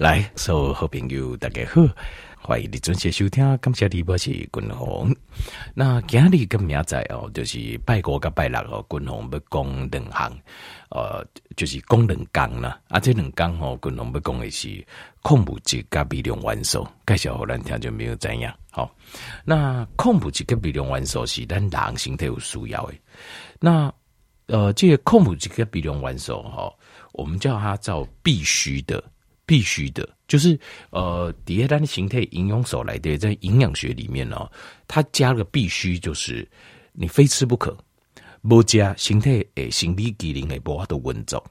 来，所有好朋友大家好，欢迎你准时收听。感谢你，我是君宏。那今日跟明仔哦，就是拜五跟拜六哦，君宏要讲两项，呃，就是讲两讲啦。啊，这两讲哦，君宏要讲的是矿物质跟微量元素，介绍好难听就没有怎样。好，那矿物质跟微量元素是咱人身体有需要的。那呃，这个矿物质跟微量元素哈，我们叫它叫必须的。必须的，就是呃，底下单的形态营养素来的，在营养学里面呢、它加了个必须，就是你非吃不可。不加形态诶，心理机能诶，不好的温度，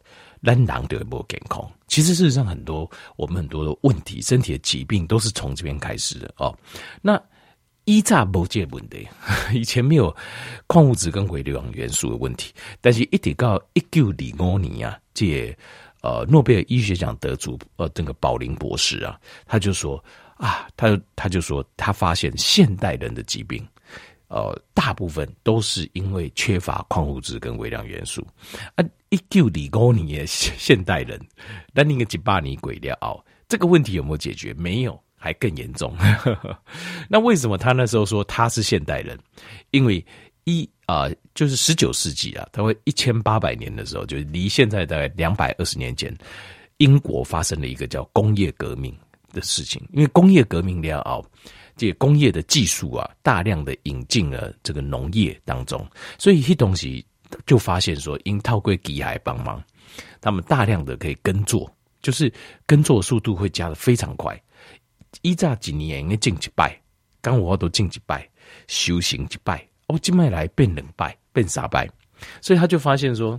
咱人就会不健康。其实事实上，很多我们很多的问题，身体的疾病都是从这边开始的哦。那以前没这问题，以前没有矿物质跟微量元素的问题，但是一直到一九二五年啊，这。呃，诺贝尔医学奖得主呃，这个宝林博士啊，他就说啊，他他就说，他发现现代人的疾病，呃，大部分都是因为缺乏矿物质跟微量元素啊。一九二五年的现代人，那那个几百年过了哦，这个问题有没有解决？没有，还更严重。那为什么他那时候说他是现代人？因为一。啊、就是十九世纪啊，他会一千八百年的时候，就是离现在大概两百二十年前，英国发生了一个叫工业革命的事情。因为工业革命了哦，这个工业的技术啊，大量的引进了这个农业当中，所以这东西就发现说，因透过机还帮忙，他们大量的可以耕作，就是耕作速度会加得非常快。一乍几年应该进几拜，刚我都进几拜，修行几拜。哦，静脉来变冷败，变傻败，所以他就发现说，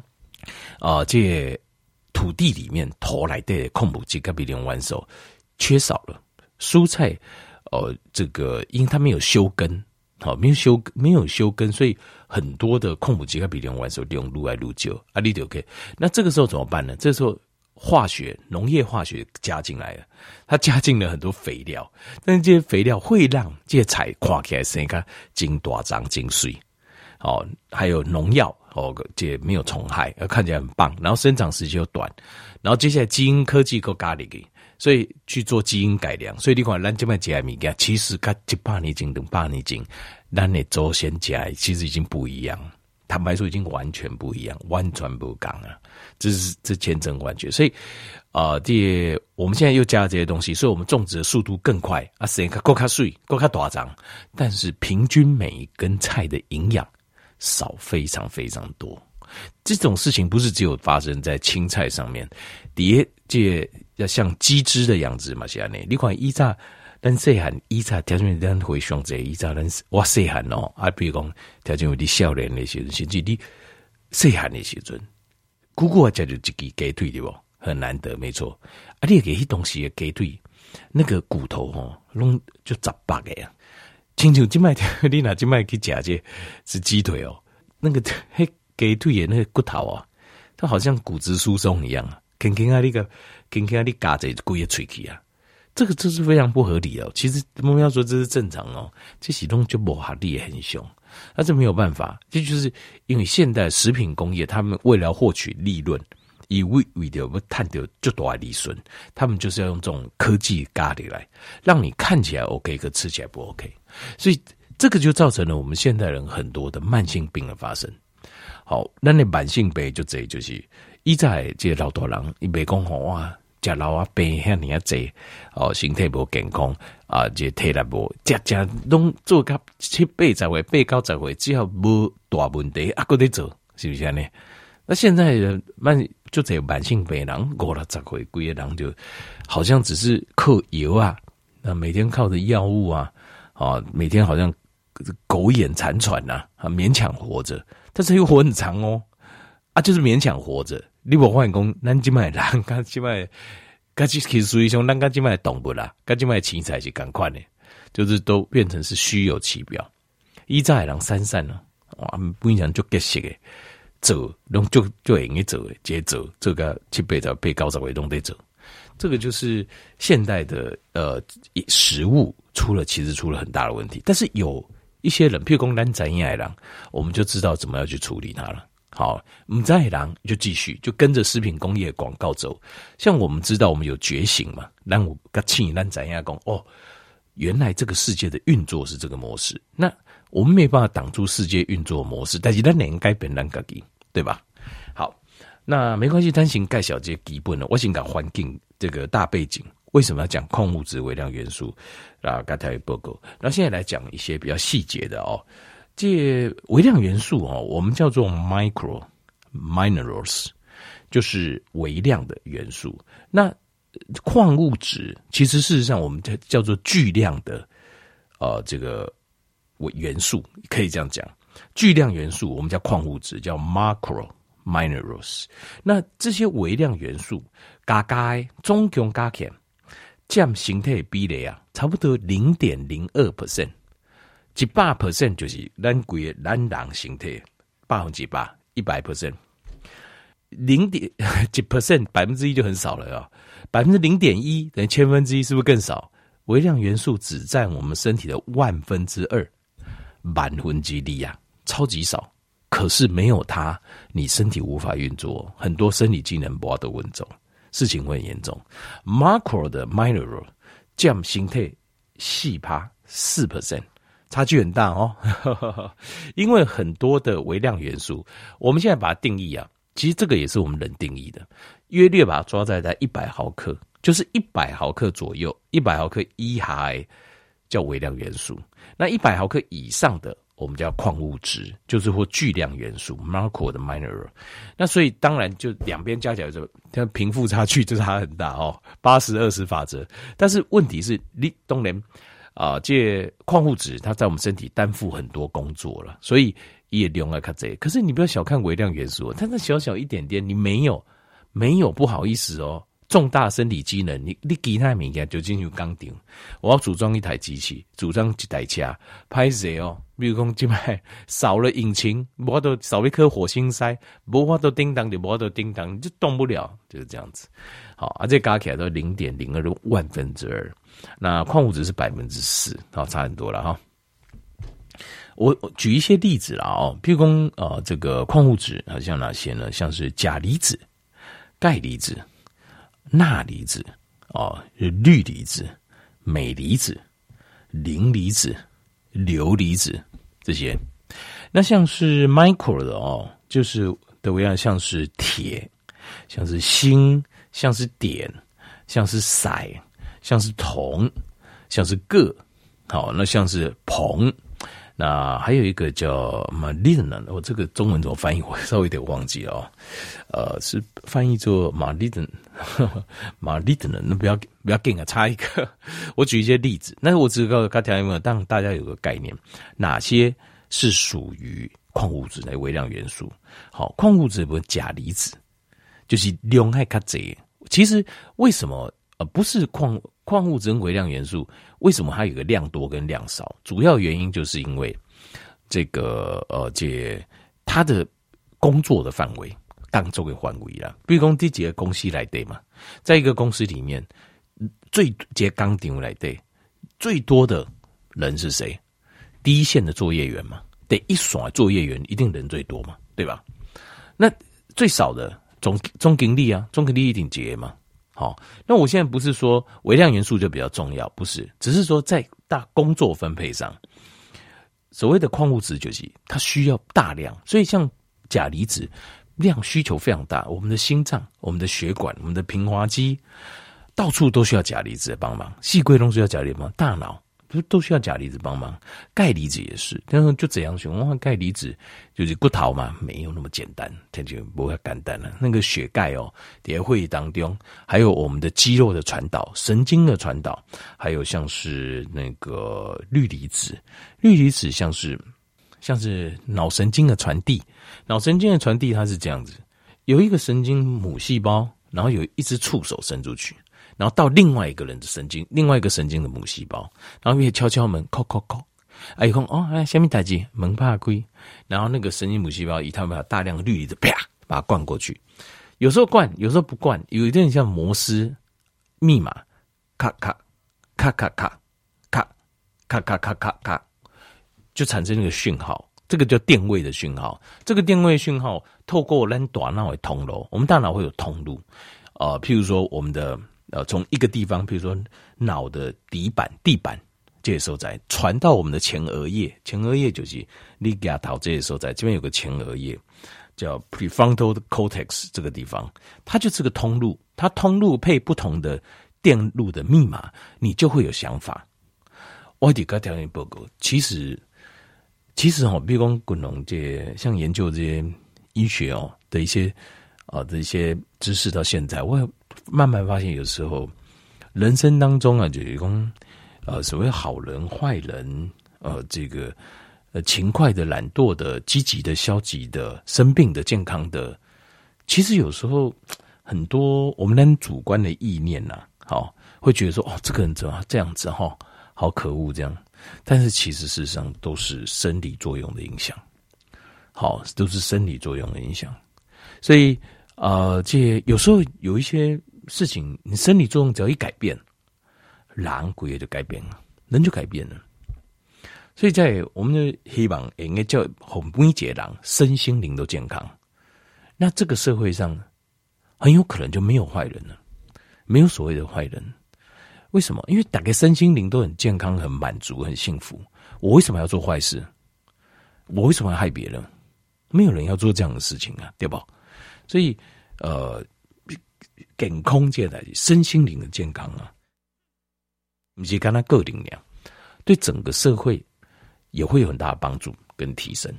啊、呃，这土地里面投来的矿物质跟微量元素缺少了，蔬菜，呃，这个因为它没有休根，好，没有休没有休根，所以很多的矿物质跟微量元素用撸来撸就啊，你就 OK。那这个时候怎么办呢？这时候。化学农业化学加进来了，它加进了很多肥料，但这些肥料会让这些菜看起来生个金大张金水，哦，还有农药哦，这没有虫害，看起来很棒，然后生长时间又短，然后接下来基因科技够咖喱给，所以去做基因改良，所以你看咱这边加米加，其实跟一百年前、两百年前，咱的祖先加其实已经不一样。坦白说，已经完全不一样，完全不讲啊！这是这千真万确。所以，啊、呃，这我们现在又加了这些东西，所以我们种植的速度更快啊，时间够卡水，够卡大张，但是平均每一根菜的营养少非常非常多。这种事情不是只有发生在青菜上面，碟这要像鸡汁的样子嘛，现在呢，你看一炸。咱细汉以前条件咱会上济，以前咱我细汉哦，啊，比如讲条件有啲少年的时阵，甚至你细汉的时阵，姑姑啊，家就一支鸡腿的不，很难得，没错。啊，你给迄东西的鸡腿，那个骨头哦，拢就杂巴个呀。亲像今麦，你拿今麦去食这是鸡腿哦，那个迄鸡腿的那个骨头啊，它好像骨质疏松一样啊，轻轻啊，那个轻轻啊，你夹着骨也脆去啊。这个这是非常不合理哦。其实我们要说这是正常哦，这启动就不哈力也很凶，那这没有办法，这就是因为现代食品工业，他们为了获取利润，以为为的不探得就多利润，他们就是要用这种科技咖喱来让你看起来 OK，可吃起来不 OK，所以这个就造成了我们现代人很多的慢性病的发生。好，那那慢性病就这就是一在这老多人一没讲好啊。食老啊病遐尔啊济哦，身体无健康啊，这体力无，食食拢做甲七八十岁八九十岁，只要无大问题啊，搁得做，是不是安尼？那现在人慢就这慢性病人过了十岁，规个人就好像只是靠药啊，那每天靠着药物啊，啊，每天好像苟延残喘呐，啊，勉强活着，但是又活很长哦，啊，就是勉强活着。你无发现讲，咱即卖人，甲即卖，甲其实属于像咱甲即卖动物啦，甲即卖青菜是共款的，就是都变成是虚有其表。以前人散散啊，哇，不影响就结实诶，走，拢就就会用去走诶，接走，这个七八十八九十岁拢得走。这个就是现代的呃食物出了，其实出了很大的问题。但是有一些人，譬如讲咱知影的人，我们就知道怎么样去处理它了。好，唔在郎就继续就跟着食品工业广告走。像我们知道，我们有觉醒嘛？让我个亲让怎样讲？哦，原来这个世界的运作是这个模式。那我们没办法挡住世界运作模式，但是咱应该变咱自己，对吧？好，那没关系，单行盖小节基本了。我先讲环境这个大背景，为什么要讲矿物质、微量元素啊？刚才报告，那现在来讲一些比较细节的哦。这微量元素哦，我们叫做 micro minerals，就是微量的元素。那矿物质其实事实上我们叫叫做巨量的呃这个元素，可以这样讲。巨量元素我们叫矿物质，叫 macro minerals。那这些微量元素加加总共加起来占形态比例啊，差不多零点零二 percent。一百 percent 就是咱贵咱人形态，百分之百一百 percent，零点几 percent 百分之一就很少了哟，百分之零点一等于千分之一，是不是更少？微量元素只占我们身体的万分之二，万分之一呀，超级少。可是没有它，你身体无法运作，很多生理机能不都稳重，事情会很严重。Macro 的 mineral 占形态细趴四 percent。差距很大哦，因为很多的微量元素，我们现在把它定义啊，其实这个也是我们人定义的，约略把它抓在在一百毫克，就是一百毫克左右，一百毫克以下叫微量元素，那一百毫克以上的我们叫矿物质，就是或巨量元素 （macro 的 mineral）。那所以当然就两边加起来就，像贫富差距就差很大哦，八十二十法则。但是问题是，你当然。啊，这矿物质它在我们身体担负很多工作了，所以也用来看这。可是你不要小看微量元素，它那小小一点点，你没有没有不好意思哦。重大身体机能，你你其他物件就进入钢顶。我要组装一台机器，组装一台车，拍摄哦。比如讲，这卖少了引擎，我都少一颗火星塞，无法都叮当的，无法都叮当，就动不了，就是这样子。好，而且加起来都零点零二万分之二。那矿物质是百分之四，好，差很多了哈。我我举一些例子了哦，譬如说，呃，这个矿物质啊，像哪些呢？像是钾离子、钙离子。钠离子哦，氯离子、镁离子、磷离子、硫离子这些，那像是 micro 的哦，就是德维亚，像是铁，像是锌，像是碘，像是硒，像是铜，像是铬，好，那像是硼。那还有一个叫 molybdenum，我这个中文怎么翻译？我稍微有点忘记了哦。呃，是翻译做 molybdenum，molybdenum。那不要不要给啊，差一个。我举一些例子，那我只告诉大家，让大家有个概念，哪些是属于矿物质的微量元素？好，矿物质不是钾离子，就是量还较侪。其实为什么呃不是矿？矿物质跟微量元素为什么它有个量多跟量少？主要原因就是因为这个呃，这它的工作的范围当中的范围啦。比如讲第几个公司来对嘛，在一个公司里面，最接钢顶来对最多的人是谁？第一线的作业员嘛，得一耍作业员一定人最多嘛，对吧？那最少的总总经理啊，总经理一定接嘛。好，那我现在不是说微量元素就比较重要，不是，只是说在大工作分配上，所谓的矿物质就是它需要大量，所以像钾离子量需求非常大，我们的心脏、我们的血管、我们的平滑肌，到处都需要钾离子的帮忙，细龟都需要钾离子帮忙，大脑。不都需要钾离子帮忙，钙离子也是，但是就怎样说，哇，钙离子就是骨头嘛，没有那么简单，它就不会简单了。那个血钙哦，也会当中，还有我们的肌肉的传导、神经的传导，还有像是那个氯离子，氯离子像是像是脑神经的传递，脑神经的传递它是这样子，有一个神经母细胞，然后有一只触手伸出去。然后到另外一个人的神经，另外一个神经的母细胞，然后也敲敲门，叩叩叩，哎，一看哦，哎，下面台阶门怕鬼，然后那个神经母细胞以他们把大量的氯离子啪把它灌过去，有时候灌，有时候不灌，有一点像摩斯密码，咔咔咔咔咔咔咔咔咔咔，就产生那个讯号，这个叫电位的讯号。这个电位讯号透过咱大脑的通路，我们大脑会有通路，呃，譬如说我们的呃，从一个地方，譬如说脑的底板、地板这些所在，传到我们的前额叶，前额叶就是你牙头这些所在，这边有个前额叶叫 prefrontal cortex，这个地方它就是个通路，它通路配不同的电路的密码，你就会有想法。我底个调研报告，其实。其实哦，比如说滚龙这像研究这些医学哦的一些啊的一些知识，到现在，我慢慢发现，有时候人生当中啊，就有一种呃所谓好人坏人，呃这个呃勤快的、懒惰的、积极的、消极的、生病的、健康的，其实有时候很多我们那主观的意念呐、啊，好会觉得说哦，这个人怎么这样子哈，好可恶这样。但是其实事实上都是生理作用的影响，好，都是生理作用的影响。所以，呃，这有时候有一些事情，你生理作用只要一改变，人鬼也就改变了，人就改变了。所以在我们的希望，应该叫红每一个人身心灵都健康。那这个社会上很有可能就没有坏人了，没有所谓的坏人。为什么？因为大家身心灵都很健康、很满足、很幸福。我为什么要做坏事？我为什么要害别人？没有人要做这样的事情啊，对吧？所以，呃，给空间的身心灵的健康啊，以及跟他个灵量，对整个社会也会有很大的帮助跟提升。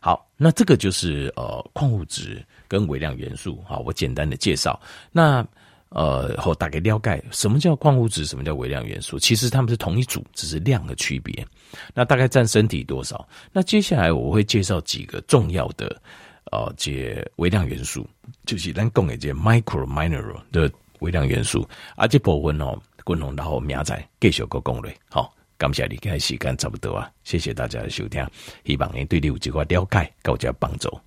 好，那这个就是呃矿物质跟微量元素啊，我简单的介绍。那。呃，后大概了解什么叫矿物质，什么叫微量元素。其实它们是同一组，只是量的区别。那大概占身体多少？那接下来我会介绍几个重要的呃，这微量元素，就是咱讲的这 micro mineral 的微量元素。啊，这部分哦，共同然后明仔继续个讲嘞。好，感谢你，今日时间差不多啊，谢谢大家的收听，希望你对你有一个了解，够加帮助。